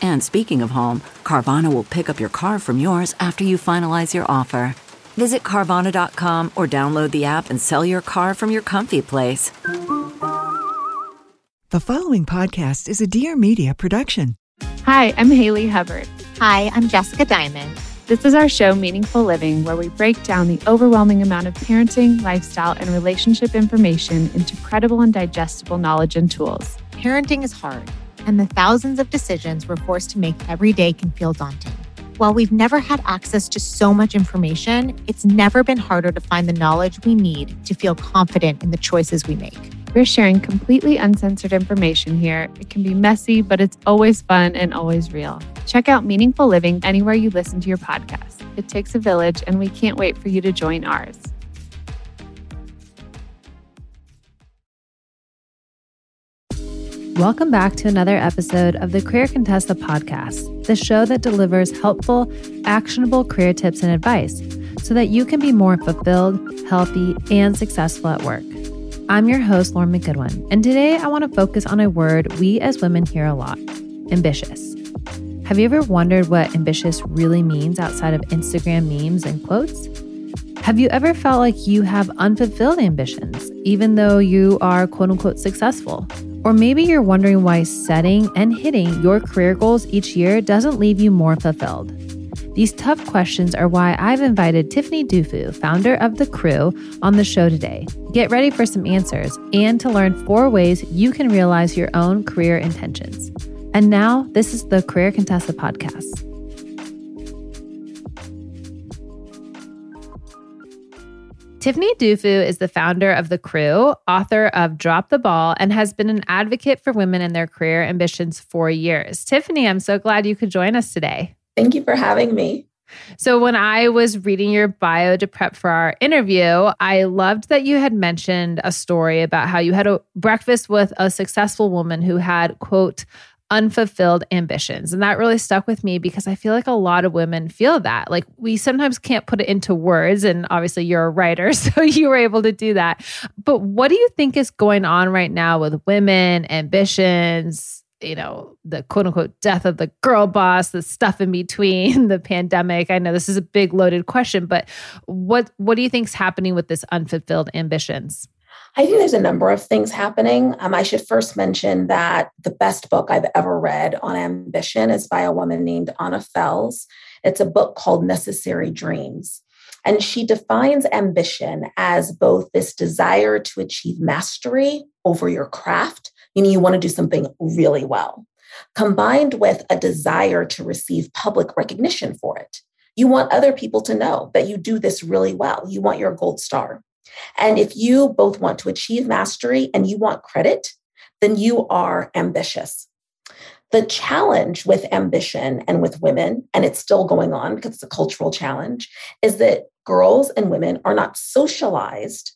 And speaking of home, Carvana will pick up your car from yours after you finalize your offer. Visit Carvana.com or download the app and sell your car from your comfy place. The following podcast is a Dear Media production. Hi, I'm Haley Hubbard. Hi, I'm Jessica Diamond. This is our show, Meaningful Living, where we break down the overwhelming amount of parenting, lifestyle, and relationship information into credible and digestible knowledge and tools. Parenting is hard and the thousands of decisions we're forced to make every day can feel daunting. While we've never had access to so much information, it's never been harder to find the knowledge we need to feel confident in the choices we make. We're sharing completely uncensored information here. It can be messy, but it's always fun and always real. Check out Meaningful Living anywhere you listen to your podcast. It takes a village, and we can't wait for you to join ours. Welcome back to another episode of the Career Contessa podcast, the show that delivers helpful, actionable career tips and advice so that you can be more fulfilled, healthy, and successful at work. I'm your host, Lauren McGoodwin, and today I want to focus on a word we as women hear a lot ambitious. Have you ever wondered what ambitious really means outside of Instagram memes and quotes? Have you ever felt like you have unfulfilled ambitions, even though you are quote unquote successful? Or maybe you're wondering why setting and hitting your career goals each year doesn't leave you more fulfilled. These tough questions are why I've invited Tiffany Dufu, founder of The Cru, on the show today. Get ready for some answers and to learn four ways you can realize your own career intentions. And now, this is the Career Contessa podcast. Tiffany Dufu is the founder of The Cru, author of Drop the Ball, and has been an advocate for women and their career ambitions for years. Tiffany, I'm so glad you could join us today. Thank you for having me. So, when I was reading your bio to prep for our interview, I loved that you had mentioned a story about how you had a breakfast with a successful woman who had, quote, unfulfilled ambitions. And that really stuck with me because I feel like a lot of women feel that. Like we sometimes can't put it into words. And obviously, you're a writer, so you were able to do that. But what do you think is going on right now with women, ambitions? You know, the quote unquote death of the girl boss, the stuff in between, the pandemic. I know this is a big loaded question, but what what do you think is happening with this unfulfilled ambitions? I think there's a number of things happening. Um, I should first mention that the best book I've ever read on ambition is by a woman named Anna Fels. It's a book called Necessary Dreams. And she defines ambition as both this desire to achieve mastery over your craft, meaning you want to do something really well, combined with a desire to receive public recognition for it. You want other people to know that you do this really well. You want your gold star. And if you both want to achieve mastery and you want credit, then you are ambitious. The challenge with ambition and with women, and it's still going on because it's a cultural challenge, is that girls and women are not socialized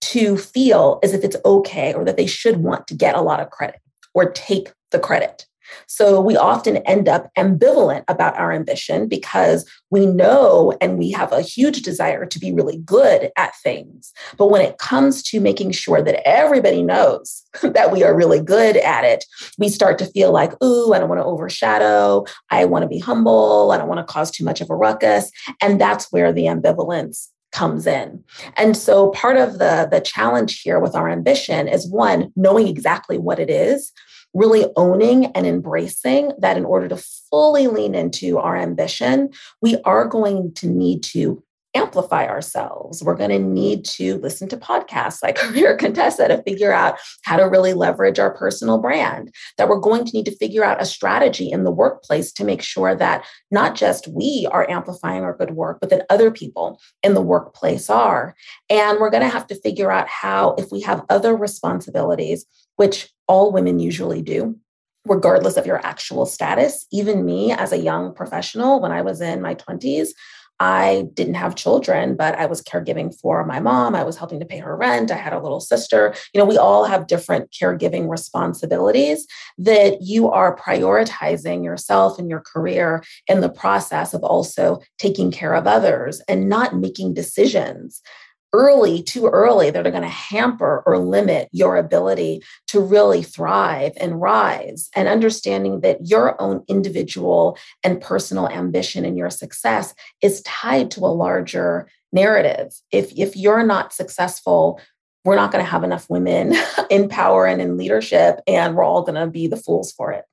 to feel as if it's okay or that they should want to get a lot of credit or take the credit. So we often end up ambivalent about our ambition because we know and we have a huge desire to be really good at things. But when it comes to making sure that everybody knows that we are really good at it, we start to feel like, ooh, I don't want to overshadow. I want to be humble. I don't want to cause too much of a ruckus. And that's where the ambivalence comes in. And so part of the the challenge here with our ambition is one knowing exactly what it is really owning and embracing that in order to fully lean into our ambition, we are going to need to amplify ourselves. We're going to need to listen to podcasts like Career Contessa to figure out how to really leverage our personal brand. That we're going to need to figure out a strategy in the workplace to make sure that not just we are amplifying our good work, but that other people in the workplace are. And we're going to have to figure out how, if we have other responsibilities, which all women usually do, regardless of your actual status. Even me as a young professional, when I was in my 20s, I didn't have children, but I was caregiving for my mom. I was helping to pay her rent. I had a little sister. You know, we all have different caregiving responsibilities that you are prioritizing yourself and your career in the process of also taking care of others and not making decisions early, too early, that are going to hamper or limit your ability to really thrive and rise. And understanding that your own individual and personal ambition and your success is tied to a larger narrative. If, if you're not successful, we're not going to have enough women in power and in leadership, and we're all going to be the fools for it.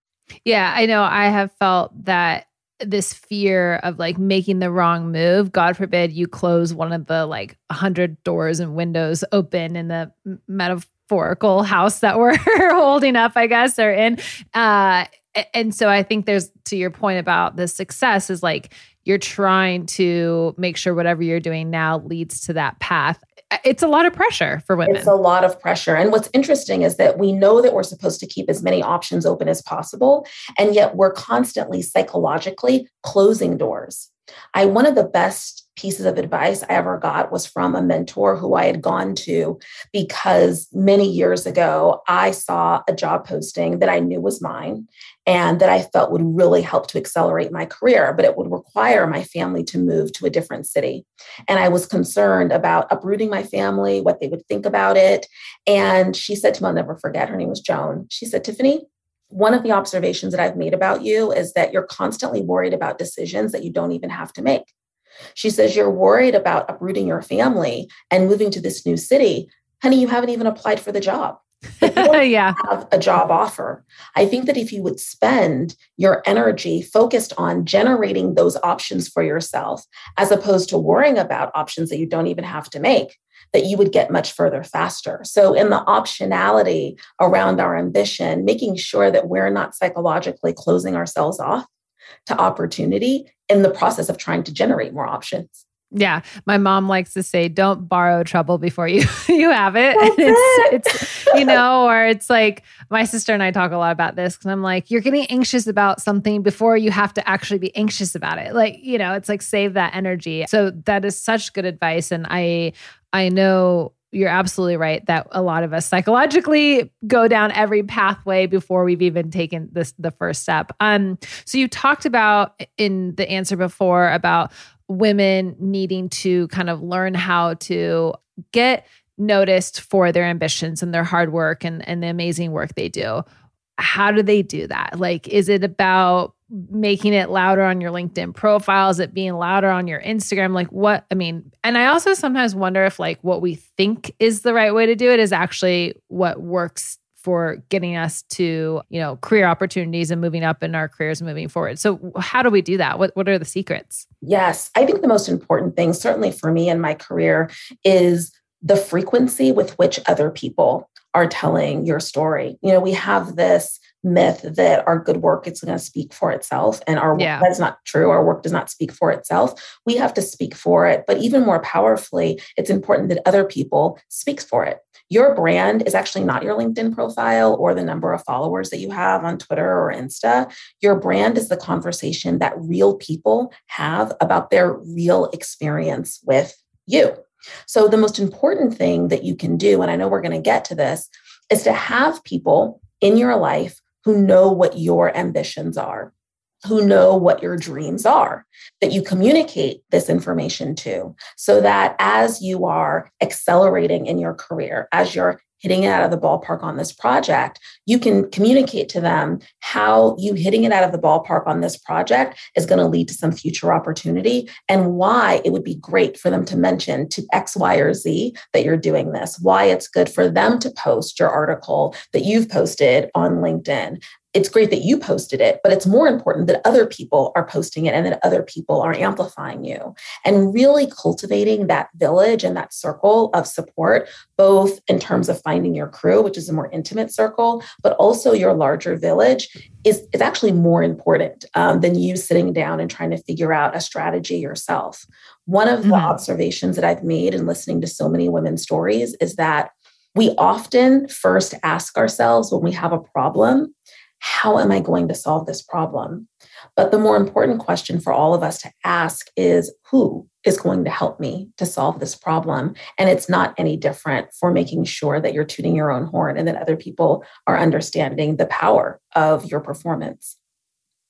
Yeah, I know. I have felt that this fear of like making the wrong move. God forbid you close one of the like 100 doors and windows open in the metaphorical house that we're holding up, I guess, or in. Uh, and so I think there's to your point about the success is like you're trying to make sure whatever you're doing now leads to that path it's a lot of pressure for women. It's a lot of pressure. And what's interesting is that we know that we're supposed to keep as many options open as possible. And yet we're constantly psychologically closing doors. I, one of the best pieces of advice I ever got was from a mentor who I had gone to because many years ago I saw a job posting that I knew was mine and that I felt would really help to accelerate my career, but it would require my family to move to a different city. And I was concerned about uprooting my family, what they would think about it. And she said to me, I'll never forget, her name was Joan. She said, Tiffany, one of the observations that I've made about you is that you're constantly worried about decisions that you don't even have to make. She says, You're worried about uprooting your family and moving to this new city. Honey, you haven't even applied for the job. yeah. Have a job offer. I think that if you would spend your energy focused on generating those options for yourself, as opposed to worrying about options that you don't even have to make, that you would get much further faster. So, in the optionality around our ambition, making sure that we're not psychologically closing ourselves off to opportunity in the process of trying to generate more options. Yeah, my mom likes to say, "Don't borrow trouble before you you have it." That's it's it. it's you know, or it's like my sister and I talk a lot about this because I'm like, you're getting anxious about something before you have to actually be anxious about it. Like you know, it's like save that energy. So that is such good advice, and I I know you're absolutely right that a lot of us psychologically go down every pathway before we've even taken this the first step. Um, so you talked about in the answer before about women needing to kind of learn how to get noticed for their ambitions and their hard work and, and the amazing work they do. How do they do that? Like, is it about making it louder on your LinkedIn profile? Is it being louder on your Instagram? Like what I mean, and I also sometimes wonder if like what we think is the right way to do it is actually what works for getting us to, you know, career opportunities and moving up in our careers and moving forward. So how do we do that? What what are the secrets? Yes, I think the most important thing certainly for me in my career is the frequency with which other people are telling your story. You know, we have this myth that our good work is going to speak for itself and our yeah. that's not true our work does not speak for itself we have to speak for it but even more powerfully it's important that other people speaks for it your brand is actually not your linkedin profile or the number of followers that you have on twitter or insta. Your brand is the conversation that real people have about their real experience with you. So the most important thing that you can do and i know we're going to get to this is to have people in your life who know what your ambitions are, who know what your dreams are, that you communicate this information to, so that as you are accelerating in your career, as you're hitting it out of the ballpark on this project, you can communicate to them how you hitting it out of the ballpark on this project is going to lead to some future opportunity and why it would be great for them to mention to X, Y, or Z that you're doing this, why it's good for them to post your article that you've posted on LinkedIn, it's great that you posted it, but it's more important that other people are posting it and that other people are amplifying you. And really cultivating that village and that circle of support, both in terms of finding your crew, which is a more intimate circle, but also your larger village, is, is actually more important um, than you sitting down and trying to figure out a strategy yourself. One of mm-hmm. the observations that I've made in listening to so many women's stories is that we often first ask ourselves when we have a problem, how am I going to solve this problem? But the more important question for all of us to ask is who is going to help me to solve this problem? And it's not any different for making sure that you're tooting your own horn and that other people are understanding the power of your performance.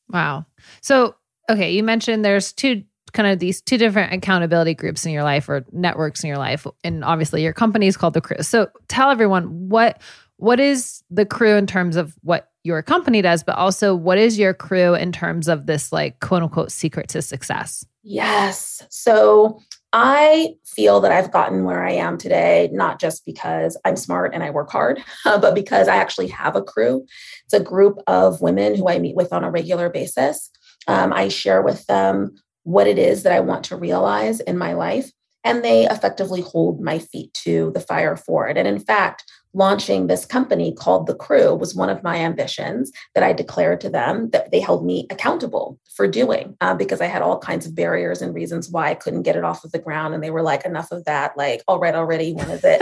Wow. So, okay, you mentioned there's two kind of these two different accountability groups in your life or networks in your life and obviously your company is called the Cru so tell everyone what what is the Cru in terms of what your company does, but also what is your crew in terms of this like quote unquote secret to success? Yes. So I feel that I've gotten where I am today, not just because I'm smart and I work hard, but because I actually have a crew. It's a group of women who I meet with on a regular basis. Um, I share with them what it is that I want to realize in my life, and they effectively hold my feet to the fire for it. And in fact, launching this company called The Cru was one of my ambitions that I declared to them that they held me accountable for doing uh, because I had all kinds of barriers and reasons why I couldn't get it off of the ground. And they were like, enough of that. Like, all right, already. When is it?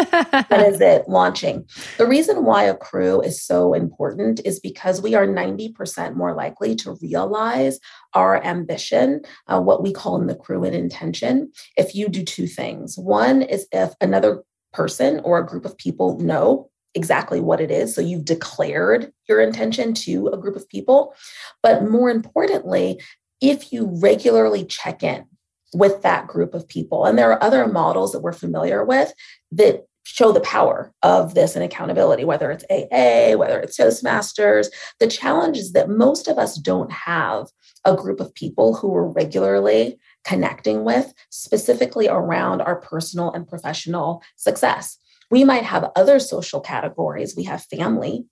when is it launching? The reason why a crew is so important is because we are 90% more likely to realize our ambition, uh, what we call in the Cru an intention, if you do two things. One is if another person or a group of people know exactly what it is. So you've declared your intention to a group of people. But more importantly, if you regularly check in with that group of people, and there are other models that we're familiar with that show the power of this and accountability, whether it's AA, whether it's Toastmasters. The challenge is that most of us don't have a group of people who are regularly connecting with, specifically around our personal and professional success. We might have other social categories. We have family,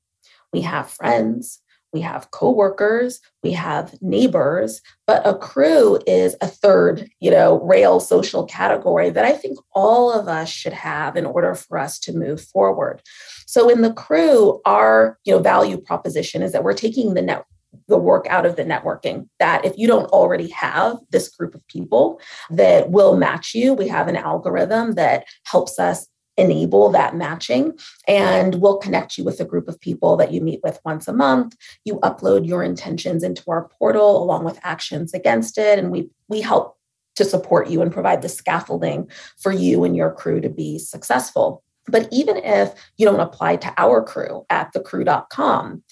we have friends, we have coworkers, we have neighbors, but a crew is a third, you know, rail social category that I think all of us should have in order for us to move forward. So in the Cru, our, you know, value proposition is that we're taking the net the work out of the networking that if you don't already have this group of people that will match you we have an algorithm that helps us enable that matching and we'll connect you with a group of people that you meet with once a month. You upload your intentions into our portal along with actions against it and we we help to support you and provide the scaffolding for you and your crew to be successful. But even if you don't apply to our crew at thecru.com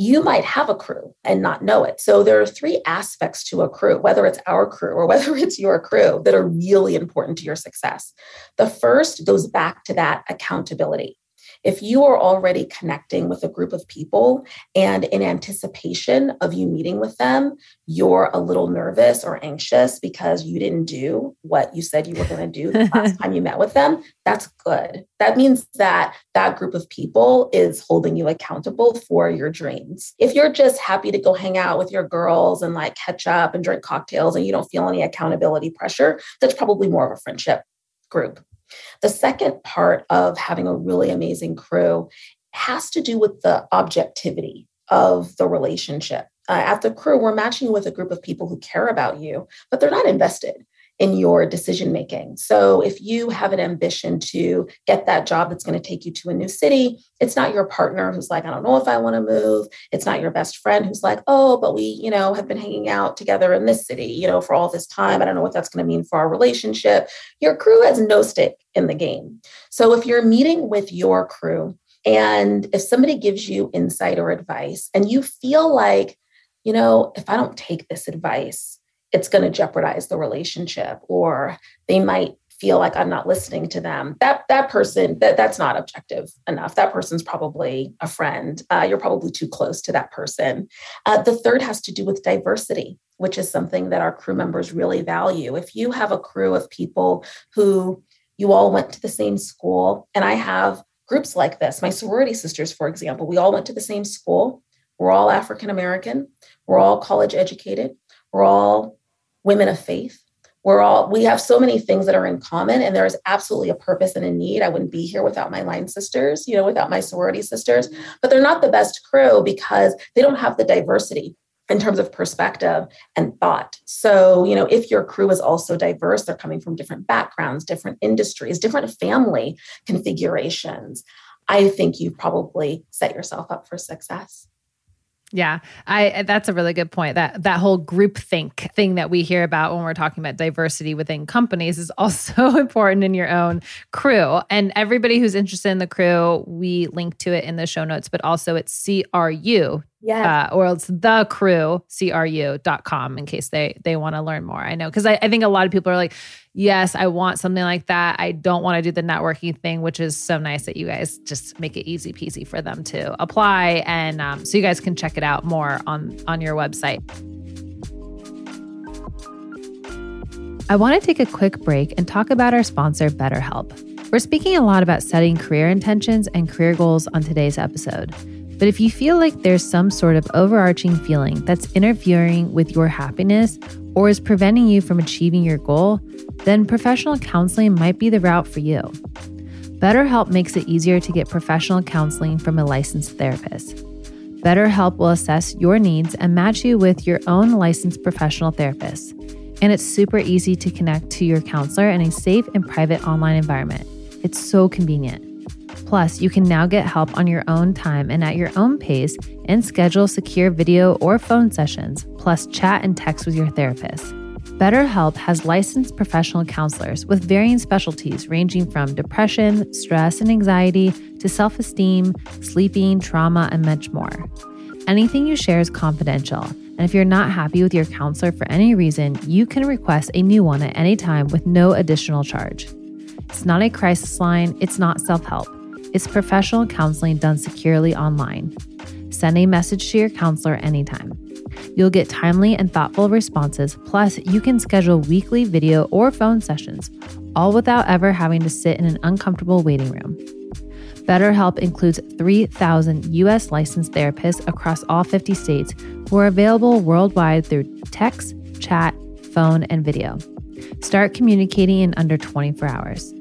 you might have a crew and not know it. So there are three aspects to a crew, whether it's our crew or whether it's your crew, that are really important to your success. The first goes back to that accountability. If you are already connecting with a group of people and in anticipation of you meeting with them, you're a little nervous or anxious because you didn't do what you said you were going to do the last time you met with them, that's good. That means that that group of people is holding you accountable for your dreams. If you're just happy to go hang out with your girls and like catch up and drink cocktails and you don't feel any accountability pressure, that's probably more of a friendship group. The second part of having a really amazing crew has to do with the objectivity of the relationship. Uh, at the Cru, we're matching you with a group of people who care about you, but they're not invested in your decision making. So if you have an ambition to get that job that's going to take you to a new city, it's not your partner who's like, I don't know if I want to move. It's not your best friend who's like, oh, but we, you know, have been hanging out together in this city, you know, for all this time. I don't know what that's going to mean for our relationship. Your crew has no stake in the game. So if you're meeting with your crew and if somebody gives you insight or advice and you feel like, you know, if I don't take this advice, it's going to jeopardize the relationship or they might feel like I'm not listening to them, that that person that that's not objective enough. That person's probably a friend. Uh, you're probably too close to that person. Uh, the third has to do with diversity, which is something that our crew members really value. If you have a crew of people who you all went to the same school, and I have groups like this. My sorority sisters, for example, we all went to the same school. We're all African American. We're all college educated. We're all women of faith we're all we have so many things that are in common and there is absolutely a purpose and a need i wouldn't be here without my line sisters you know without my sorority sisters but they're not the best crew because they don't have the diversity in terms of perspective and thought so you know if your crew is also diverse they're coming from different backgrounds different industries different family configurations i think you probably set yourself up for success yeah, I that's a really good point. That that whole group think thing that we hear about when we're talking about diversity within companies is also important in your own crew. And everybody who's interested in the Cru, we link to it in the show notes, but also it's CRU yeah. Uh, or it's the crew, cru.com in case they they want to learn more. I know because I, I think a lot of people are like, yes, I want something like that. I don't want to do the networking thing, which is so nice that you guys just make it easy peasy for them to apply. And um, so you guys can check it out more on on your website. I want to take a quick break and talk about our sponsor, BetterHelp. We're speaking a lot about setting career intentions and career goals on today's episode. But if you feel like there's some sort of overarching feeling that's interfering with your happiness or is preventing you from achieving your goal, then professional counseling might be the route for you. BetterHelp makes it easier to get professional counseling from a licensed therapist. BetterHelp will assess your needs and match you with your own licensed professional therapist. And it's super easy to connect to your counselor in a safe and private online environment. It's so convenient. Plus, you can now get help on your own time and at your own pace and schedule secure video or phone sessions, plus chat and text with your therapist. BetterHelp has licensed professional counselors with varying specialties ranging from depression, stress and anxiety to self esteem, sleeping, trauma, and much more. Anything you share is confidential, and if you're not happy with your counselor for any reason, you can request a new one at any time with no additional charge. It's not a crisis line, it's not self help. It's professional counseling done securely online. Send a message to your counselor anytime. You'll get timely and thoughtful responses, plus, you can schedule weekly video or phone sessions, all without ever having to sit in an uncomfortable waiting room. BetterHelp includes 3,000 US licensed therapists across all 50 states who are available worldwide through text, chat, phone, and video. Start communicating in under 24 hours.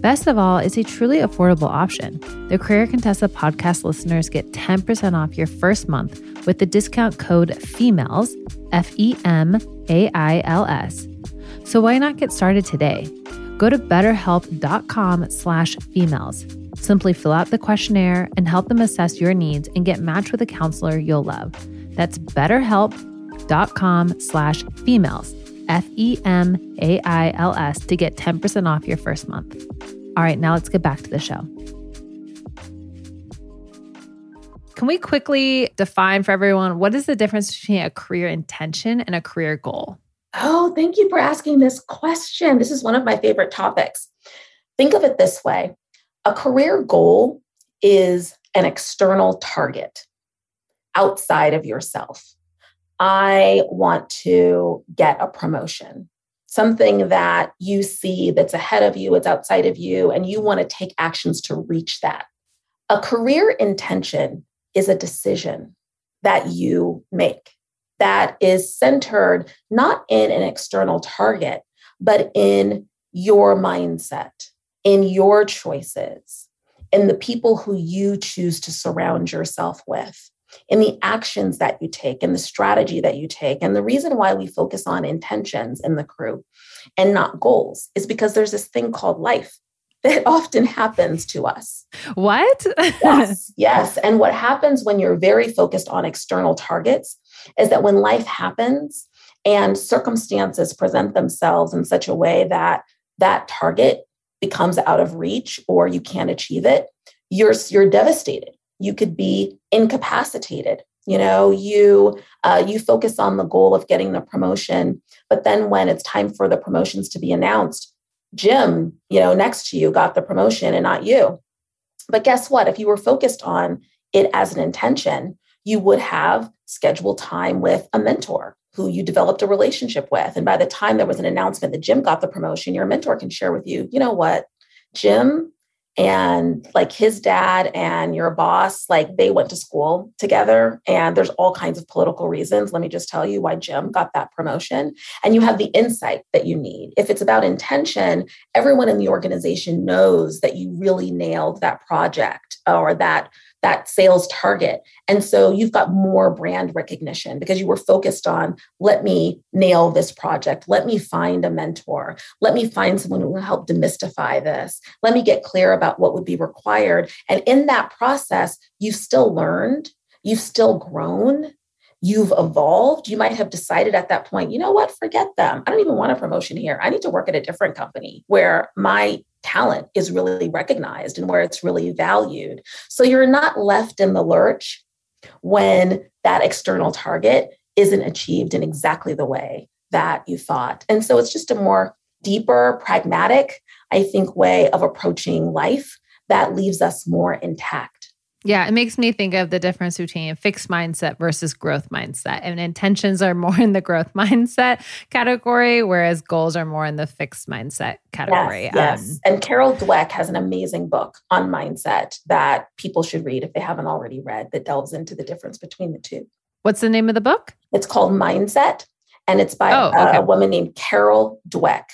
Best of all, it's a truly affordable option. The Career Contessa podcast listeners get 10% off your first month with the discount code FEMAILS, F E M A I L S. So why not get started today? Go to betterhelp.com slash femails. Simply fill out the questionnaire and help them assess your needs and get matched with a counselor you'll love. That's betterhelp.com slash femails. F E M A I L S to get 10% off your first month. All right, now let's get back to the show. Can we quickly define for everyone what is the difference between a career intention and a career goal? Oh, thank you for asking this question. This is one of my favorite topics. Think of it this way a career goal is an external target outside of yourself. I want to get a promotion, something that you see that's ahead of you, it's outside of you, and you want to take actions to reach that. A career intention is a decision that you make that is centered not in an external target, but in your mindset, in your choices, in the people who you choose to surround yourself with in the actions that you take and the strategy that you take. And the reason why we focus on intentions in the Cru and not goals is because there's this thing called life that often happens to us. What? yes, yes. And what happens when you're very focused on external targets is that when life happens and circumstances present themselves in such a way that that target becomes out of reach or you can't achieve it, you're you're devastated you could be incapacitated you know you uh, you focus on the goal of getting the promotion but then when it's time for the promotions to be announced Jim, you know, next to you got the promotion and not you. But guess what? If you were focused on it as an intention, you would have scheduled time with a mentor who you developed a relationship with. And by the time there was an announcement that Jim got the promotion, your mentor can share with you, you know what, Jim and like his dad and your boss, like they went to school together. And there's all kinds of political reasons. Let me just tell you why Jim got that promotion. And you have the insight that you need. If it's about intention, everyone in the organization knows that you really nailed that project or that that sales target. And so you've got more brand recognition because you were focused on let me nail this project. Let me find a mentor. Let me find someone who will help demystify this. Let me get clear about what would be required. And in that process, you've still learned, you've still grown, you've evolved. You might have decided at that point, you know what, forget them. I don't even want a promotion here. I need to work at a different company where my talent is really recognized and where it's really valued. So you're not left in the lurch when that external target isn't achieved in exactly the way that you thought. And so it's just a more deeper, pragmatic, I think, way of approaching life that leaves us more intact. Yeah, it makes me think of the difference between a fixed mindset versus growth mindset. And intentions are more in the growth mindset category, whereas goals are more in the fixed mindset category. Yes, yes. Um, and Carol Dweck has an amazing book on mindset that people should read if they haven't already read that delves into the difference between the two. What's the name of the book? It's called Mindset, and it's by oh, okay. a woman named Carol Dweck.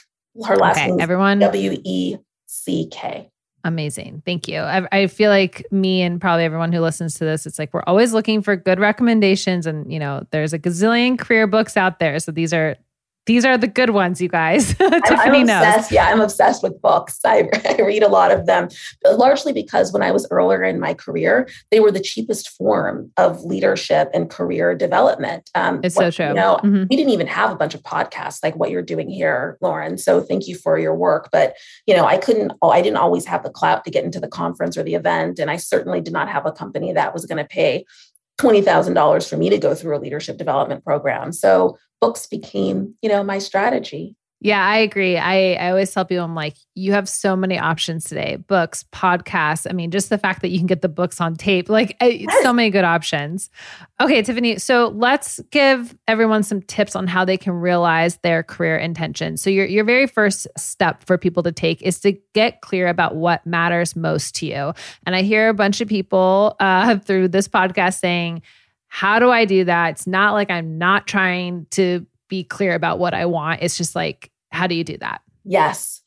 Her last okay, name everyone W E C K. Amazing. Thank you. I, I, feel like me and probably everyone who listens to this, it's like we're always looking for good recommendations. And, you know, there's a gazillion career books out there. So these are these are the good ones, you guys. Tiffany I'm knows. Yeah, I'm obsessed with books. I, I, read a lot of them, largely because when I was earlier in my career, they were the cheapest form of leadership and career development. Um, it's what, so true. You know, mm-hmm. we didn't even have a bunch of podcasts like what you're doing here, Lauren. So thank you for your work. But you know, I couldn't. I didn't always have the clout to get into the conference or the event, and I certainly did not have a company that was going to pay $20,000 for me to go through a leadership development program. So books became, you know, my strategy. Yeah, I agree. I, I always tell people, I'm like, you have so many options today books, podcasts. I mean, just the fact that you can get the books on tape, like so many good options. Okay, Tiffany. So let's give everyone some tips on how they can realize their career intention. So, your, your very first step for people to take is to get clear about what matters most to you. And I hear a bunch of people uh, through this podcast saying, how do I do that? It's not like I'm not trying to be clear about what I want. It's just like, how do you do that? Yes.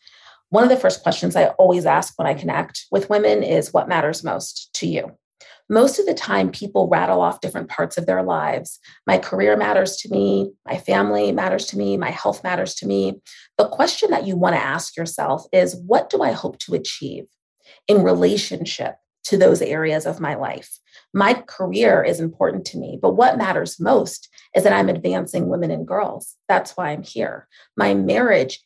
One of the first questions I always ask when I connect with women is what matters most to you? Most of the time, people rattle off different parts of their lives. My career matters to me, my family matters to me, my health matters to me. The question that you want to ask yourself is what do I hope to achieve in relationship to those areas of my life? My career is important to me, but what matters most is that I'm advancing women and girls. That's why I'm here. My marriage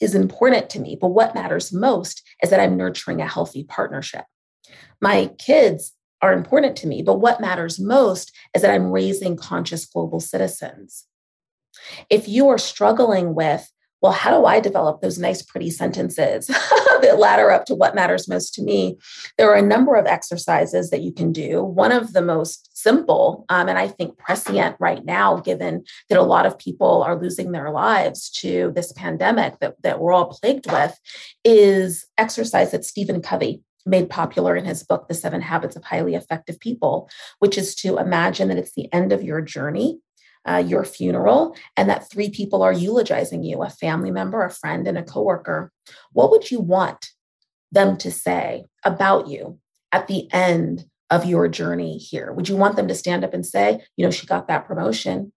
is important to me, but what matters most is that I'm nurturing a healthy partnership. My kids are important to me, but what matters most is that I'm raising conscious global citizens. If you are struggling with well, how do I develop those nice, pretty sentences that ladder up to what matters most to me? There are a number of exercises that you can do. One of the most simple, um, and I think prescient right now, given that a lot of people are losing their lives to this pandemic that, that we're all plagued with, is exercise that Stephen Covey made popular in his book, The Seven Habits of Highly Effective People, which is to imagine that it's the end of your journey uh, your funeral and that three people are eulogizing you a family member, a friend, and a coworker, what would you want them to say about you at the end of your journey here? Would you want them to stand up and say, you know, she got that promotion?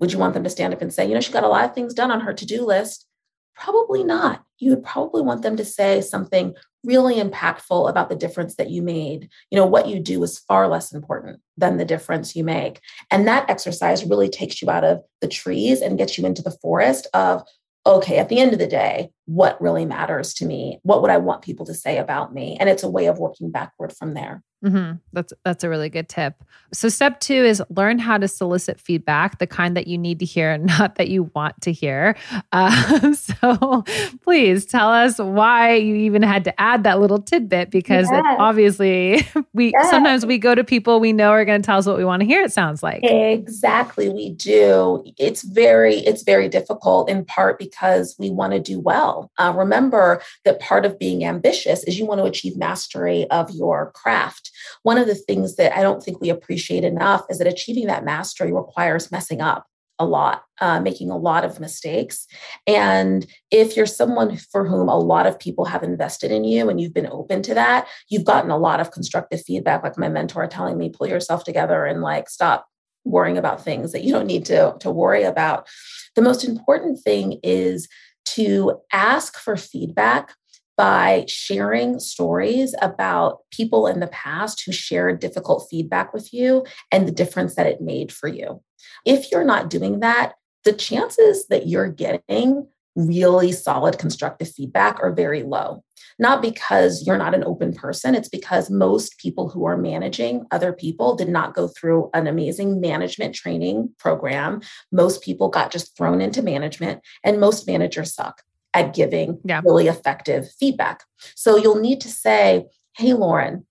Would you want them to stand up and say, you know, she got a lot of things done on her to do list? Probably not. You would probably want them to say something really impactful about the difference that you made. You know, what you do is far less important than the difference you make. And that exercise really takes you out of the trees and gets you into the forest of, okay, at the end of the day, what really matters to me? What would I want people to say about me? And it's a way of working backward from there. Mm-hmm. That's that's a really good tip. So step two is learn how to solicit feedback, the kind that you need to hear, not that you want to hear. Uh, so please tell us why you even had to add that little tidbit because yes. obviously we yes. sometimes we go to people we know are going to tell us what we want to hear. It sounds like exactly we do. It's very it's very difficult in part because we want to do well. Uh, remember that part of being ambitious is you want to achieve mastery of your craft one of the things that I don't think we appreciate enough is that achieving that mastery requires messing up a lot, uh, making a lot of mistakes. And if you're someone for whom a lot of people have invested in you and you've been open to that, you've gotten a lot of constructive feedback, like my mentor telling me, pull yourself together and like stop worrying about things that you don't need to, to worry about. The most important thing is to ask for feedback by sharing stories about people in the past who shared difficult feedback with you and the difference that it made for you. If you're not doing that, the chances that you're getting really solid constructive feedback are very low. Not because you're not an open person, it's because most people who are managing other people did not go through an amazing management training program. Most people got just thrown into management, and most managers suck at giving yeah. really effective feedback. So you'll need to say, Hey, Lauren,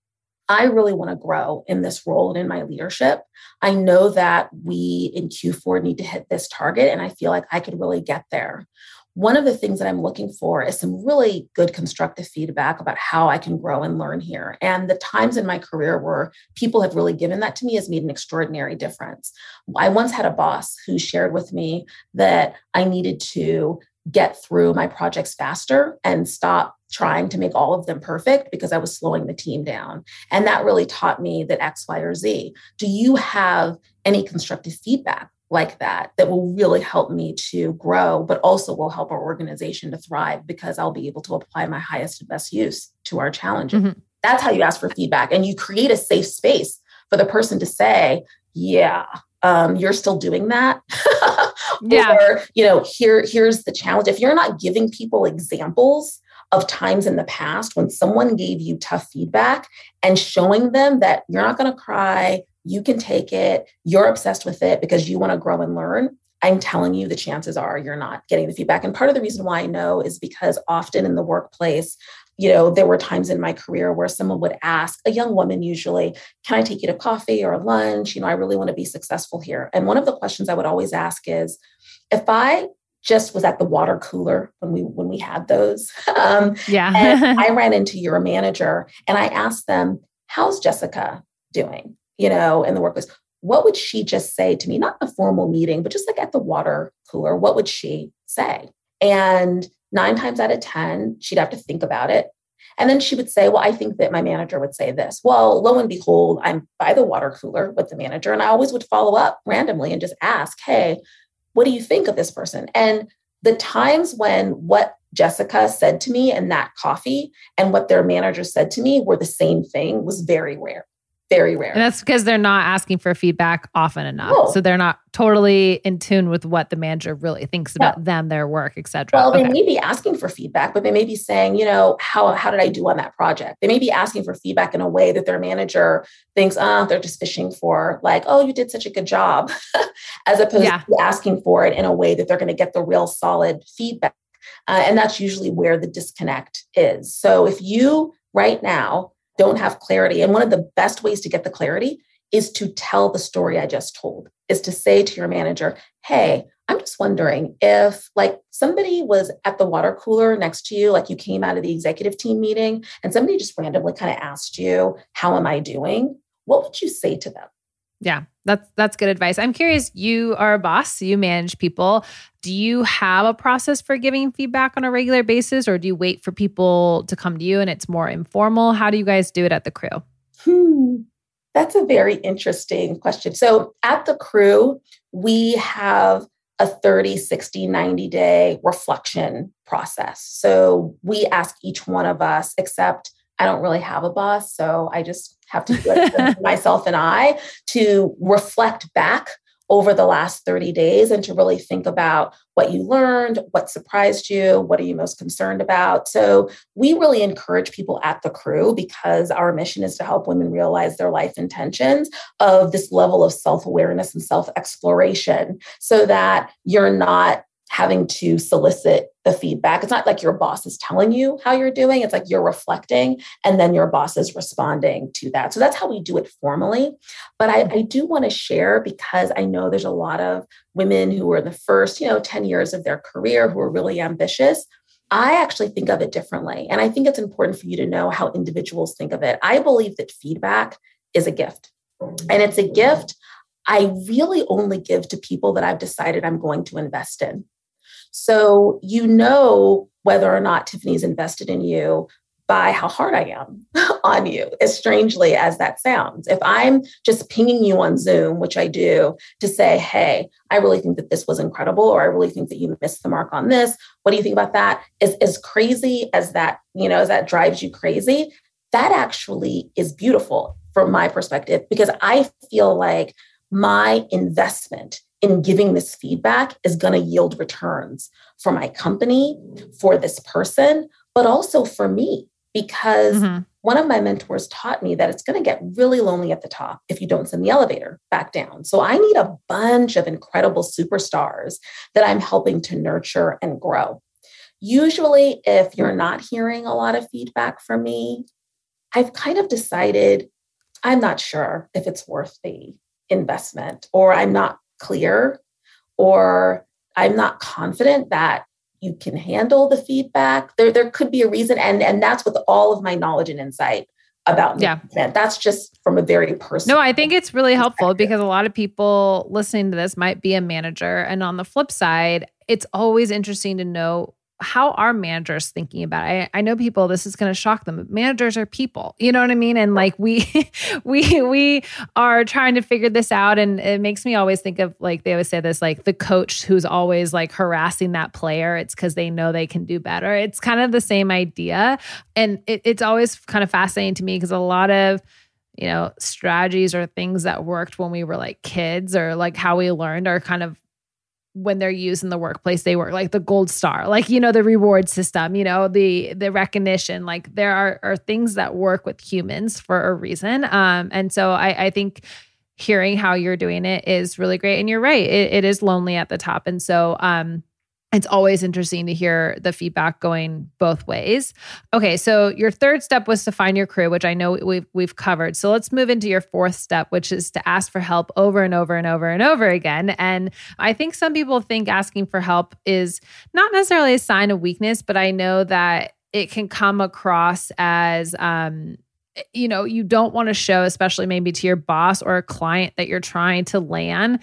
I really want to grow in this role and in my leadership. I know that we in Q4 need to hit this target, and I feel like I could really get there. One of the things that I'm looking for is some really good constructive feedback about how I can grow and learn here. And the times in my career where people have really given that to me has made an extraordinary difference. I once had a boss who shared with me that I needed to get through my projects faster and stop trying to make all of them perfect because I was slowing the team down. And that really taught me that X, Y, or Z. Do you have any constructive feedback like that that will really help me to grow, but also will help our organization to thrive because I'll be able to apply my highest and best use to our challenges? Mm-hmm. That's how you ask for feedback. And you create a safe space for the person to say, yeah, um, you're still doing that. yeah. Or, you know, here, here's the challenge. If you're not giving people examples of times in the past when someone gave you tough feedback and showing them that you're not going to cry, you can take it, you're obsessed with it because you want to grow and learn, I'm telling you, the chances are you're not getting the feedback. And part of the reason why I know is because often in the workplace, you know, there were times in my career where someone would ask a young woman, usually, can I take you to coffee or lunch? You know, I really want to be successful here. And one of the questions I would always ask is if I just was at the water cooler when we when we had those. Um, yeah. and I ran into your manager and I asked them, how's Jessica doing? You know, in the workplace what would she just say to me? Not in a formal meeting, but just like at the water cooler, what would she say? And nine times out of 10, she'd have to think about it. And then she would say, Well, I think that my manager would say this. Well, lo and behold, I'm by the water cooler with the manager. And I always would follow up randomly and just ask, Hey, what do you think of this person? And the times when what Jessica said to me in that coffee and what their manager said to me were the same thing was very rare very rare. And that's because they're not asking for feedback often enough. So they're not totally in tune with what the manager really thinks about them, their work, etc. Well, okay. they may be asking for feedback, but they may be saying, you know, how how did I do on that project? They may be asking for feedback in a way that their manager thinks, ah, oh, they're just fishing for like, oh, you did such a good job, as opposed yeah. to asking for it in a way that they're going to get the real solid feedback. Uh, and that's usually where the disconnect is. So if you right now don't have clarity. And one of the best ways to get the clarity is to tell the story I just told, is to say to your manager, hey, I'm just wondering if like somebody was at the water cooler next to you, like you came out of the executive team meeting and somebody just randomly kind of asked you, how am I doing? What would you say to them? Yeah, that's that's good advice. I'm curious, you are a boss, you manage people. Do you have a process for giving feedback on a regular basis or do you wait for people to come to you and it's more informal? How do you guys do it at the Cru? Hmm. That's a very interesting question. So, at the Cru, we have a 30, 60, 90 day reflection process. So, we ask each one of us, except I don't really have a boss. So, I just have to do it myself and I to reflect back over the last 30 days and to really think about what you learned, what surprised you, what are you most concerned about. So we really encourage people at the Cru because our mission is to help women realize their life intentions of this level of self awareness and self exploration so that you're not having to solicit the feedback. It's not like your boss is telling you how you're doing, it's like you're reflecting and then your boss is responding to that. So that's how we do it formally. But I, I do want to share because I know there's a lot of women who are the first, you know, 10 years of their career who are really ambitious. I actually think of it differently. And I think it's important for you to know how individuals think of it. I believe that feedback is a gift. And it's a gift I really only give to people that I've decided I'm going to invest in. So you know whether or not Tiffany's invested in you by how hard I am on you, as strangely as that sounds. If I'm just pinging you on Zoom, which I do, to say, hey, I really think that this was incredible, or I really think that you missed the mark on this. What do you think about that? As, as crazy as that, you know, as that drives you crazy, that actually is beautiful from my perspective, because I feel like my investment in giving this feedback is going to yield returns for my company, for this person, but also for me. Because mm-hmm. one of my mentors taught me that it's going to get really lonely at the top if you don't send the elevator back down. So I need a bunch of incredible superstars that I'm helping to nurture and grow. Usually, if you're not hearing a lot of feedback from me, I've kind of decided I'm not sure if it's worth the investment, or I'm not clear or I'm not confident that you can handle the feedback. There, there could be a reason. And, and that's with all of my knowledge and insight about yeah. That's just from a very personal. No, I think it's really helpful because a lot of people listening to this might be a manager. And on the flip side, it's always interesting to know how are managers thinking about it? I, I know people this is going to shock them managers are people you know what i mean and like we we we are trying to figure this out and it makes me always think of like they always say this like the coach who's always like harassing that player it's because they know they can do better it's kind of the same idea and it, it's always kind of fascinating to me because a lot of you know strategies or things that worked when we were like kids or like how we learned are kind of when they're used in the workplace they work like the gold star like you know the reward system you know the the recognition like there are are things that work with humans for a reason. Um and so i i think hearing how you're doing it is really great. And you're right it, it is lonely at the top. And so um it's always interesting to hear the feedback going both ways. Okay, so your third step was to find your Cru, which I know we've we've covered. So let's move into your fourth step, which is to ask for help over and over and over and over again. And I think some people think asking for help is not necessarily a sign of weakness, but I know that it can come across as um, you know, you don't want to show, especially maybe to your boss or a client that you're trying to land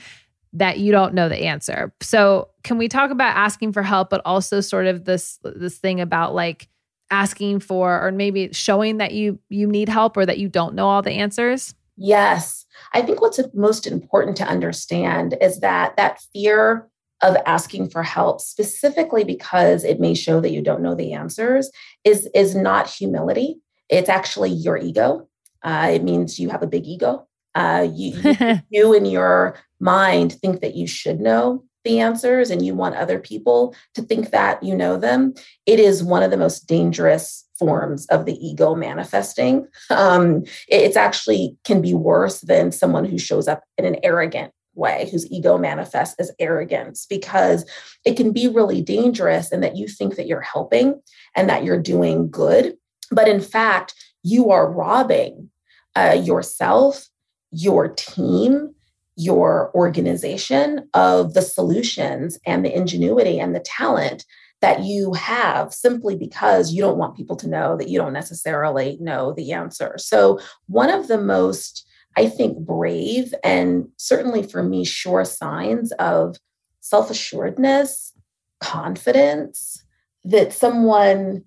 that you don't know the answer. So, can we talk about asking for help but also sort of this this thing about like asking for or maybe showing that you you need help or that you don't know all the answers? Yes. I think what's most important to understand is that that fear of asking for help specifically because it may show that you don't know the answers is is not humility. It's actually your ego. Uh, it means you have a big ego uh, you, you in your mind think that you should know the answers and you want other people to think that you know them, it is one of the most dangerous forms of the ego manifesting. Um, it's actually can be worse than someone who shows up in an arrogant way, whose ego manifests as arrogance, because it can be really dangerous and that you think that you're helping and that you're doing good. But in fact, you are robbing uh, yourself your team, your organization of the solutions and the ingenuity and the talent that you have simply because you don't want people to know that you don't necessarily know the answer. So, one of the most, I think, brave and certainly for me, sure signs of self assuredness, confidence that someone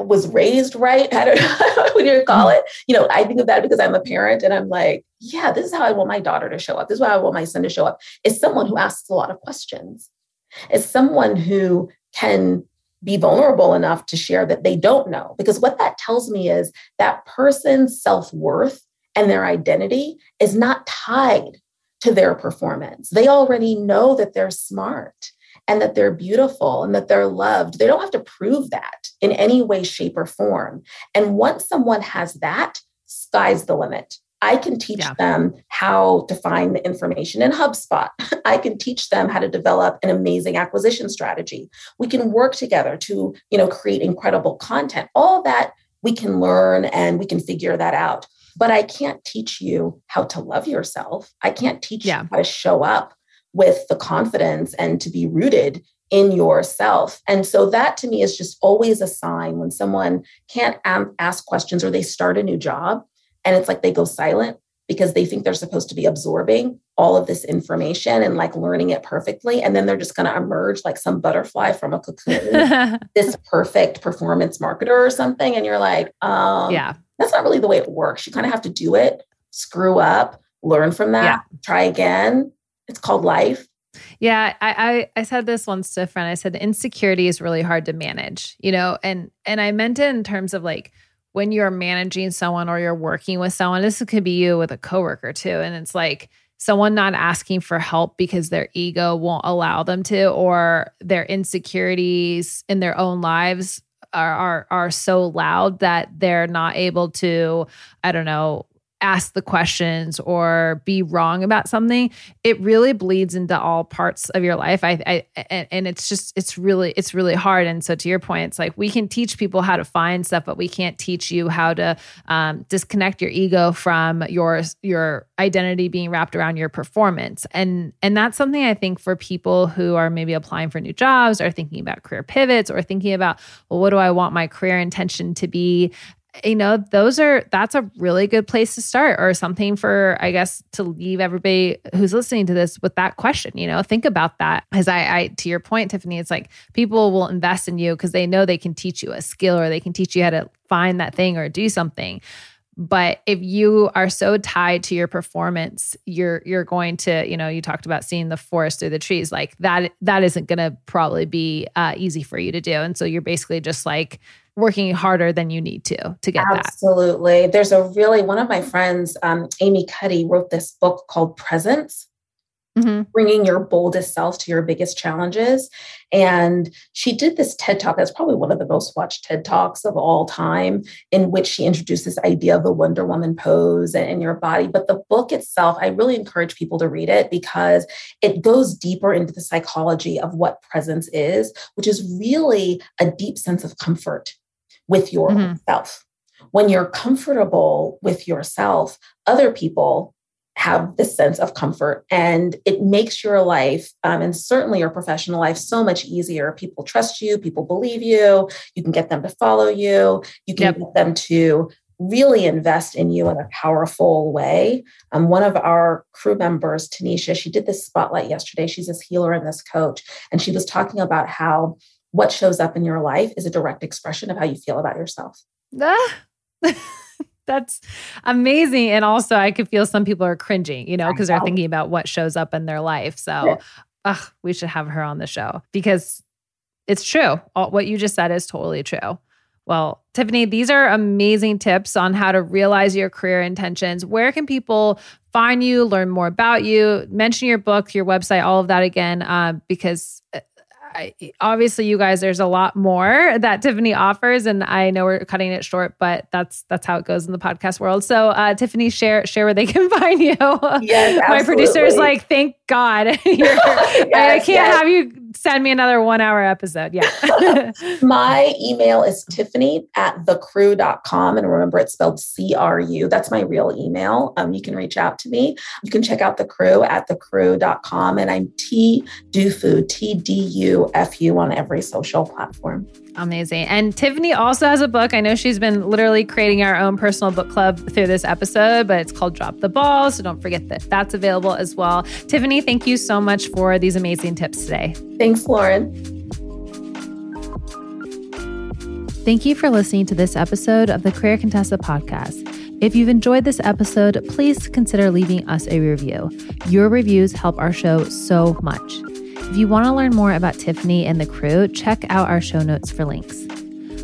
was raised right. I don't know what you call it. You know, I think of that because I'm a parent and I'm like, yeah, this is how I want my daughter to show up. This is how I want my son to show up. Is someone who asks a lot of questions. Is someone who can be vulnerable enough to share that they don't know. Because what that tells me is that person's self worth and their identity is not tied to their performance. They already know that they're smart and that they're beautiful and that they're loved. They don't have to prove that in any way, shape, or form. And once someone has that, sky's the limit. I can teach yeah. them how to find the information in HubSpot. I can teach them how to develop an amazing acquisition strategy. We can work together to, you know, create incredible content. All that we can learn and we can figure that out. But I can't teach you how to love yourself. I can't teach yeah. you how to show up with the confidence and to be rooted in yourself. And so that to me is just always a sign when someone can't ask questions or they start a new job and it's like they go silent because they think they're supposed to be absorbing all of this information and like learning it perfectly. And then they're just going to emerge like some butterfly from a cocoon, this perfect performance marketer or something. And you're like, um, yeah, that's not really the way it works. You kind of have to do it, screw up, learn from that, yeah. try again. It's called life. Yeah, I, I I said this once to a friend. I said insecurity is really hard to manage, you know, and and I meant it in terms of like when you're managing someone or you're working with someone, this could be you with a coworker too. And it's like someone not asking for help because their ego won't allow them to, or their insecurities in their own lives are, are, are so loud that they're not able to, I don't know, ask the questions or be wrong about something it really bleeds into all parts of your life. I, I and, it's just it's really it's really hard. And so to your point it's like we can teach people how to find stuff but we can't teach you how to um, disconnect your ego from your your identity being wrapped around your performance. And and that's something i think for people who are maybe applying for new jobs or thinking about career pivots or thinking about well what do i want my career intention to be you know those are that's a really good place to start or something for i guess to leave everybody who's listening to this with that question you know think about that. As i, I to your point tiffany it's like people will invest in you because they know they can teach you a skill or they can teach you how to find that thing or do something. But if you are so tied to your performance you're you're going to you know you talked about seeing the forest through the trees like that that isn't going to probably be uh, easy for you to do. And so you're basically just like working harder than you need to to get Absolutely. that. Absolutely. There's a really one of my friends, um, Amy Cuddy, wrote this book called Presence. Mm-hmm. Bringing your boldest self to your biggest challenges. And she did this TED talk. That's probably one of the most watched TED talks of all time, in which she introduced this idea of the Wonder Woman pose in your body. But the book itself, I really encourage people to read it because it goes deeper into the psychology of what presence is, which is really a deep sense of comfort with yourself. Mm-hmm. When you're comfortable with yourself, other people have this sense of comfort and it makes your life um, and certainly your professional life so much easier people trust you people believe you you can get them to follow you you can yep. get them to really invest in you in a powerful way um, one of our Cru members tanisha she did this spotlight yesterday she's this healer and this coach and she was talking about how what shows up in your life is a direct expression of how you feel about yourself. Ah, that's amazing. And also, I could feel some people are cringing, you know, because they're thinking about what shows up in their life. So, yeah. ugh, we should have her on the show because it's true. All, what you just said is totally true. Well, Tiffany, these are amazing tips on how to realize your career intentions. Where can people find you, learn more about you, mention your book, your website, all of that again? Uh, because uh, I, obviously you guys there's a lot more that tiffany offers and i know we're cutting it short but that's that's how it goes in the podcast world. So uh, tiffany share share where they can find you. Yes, my producer is like thank god yes, i can't yes. have you send me another one hour episode. Yeah. my email is tiffany at thecru.com. And remember, it's spelled C R U. That's my real email. Um, you can reach out to me. You can check out the Cru at thecru.com. And I'm T Dufu, T D U F U on every social platform. Amazing. And Tiffany also has a book. I know she's been literally creating our own personal book club through this episode, but it's called Drop the Ball. So don't forget that that's available as well. Tiffany, thank you so much for these amazing tips today. Thanks, Lauren. Thank you for listening to this episode of the Career Contessa podcast. If you've enjoyed this episode, please consider leaving us a review. Your reviews help our show so much. If you want to learn more about Tiffany and the Cru, check out our show notes for links.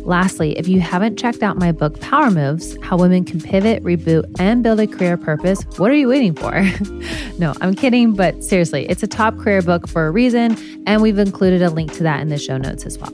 Lastly, if you haven't checked out my book, Power Moves How Women Can Pivot, Reboot, and Build a Career Purpose, what are you waiting for? no, I'm kidding, but seriously, it's a top career book for a reason, and we've included a link to that in the show notes as well.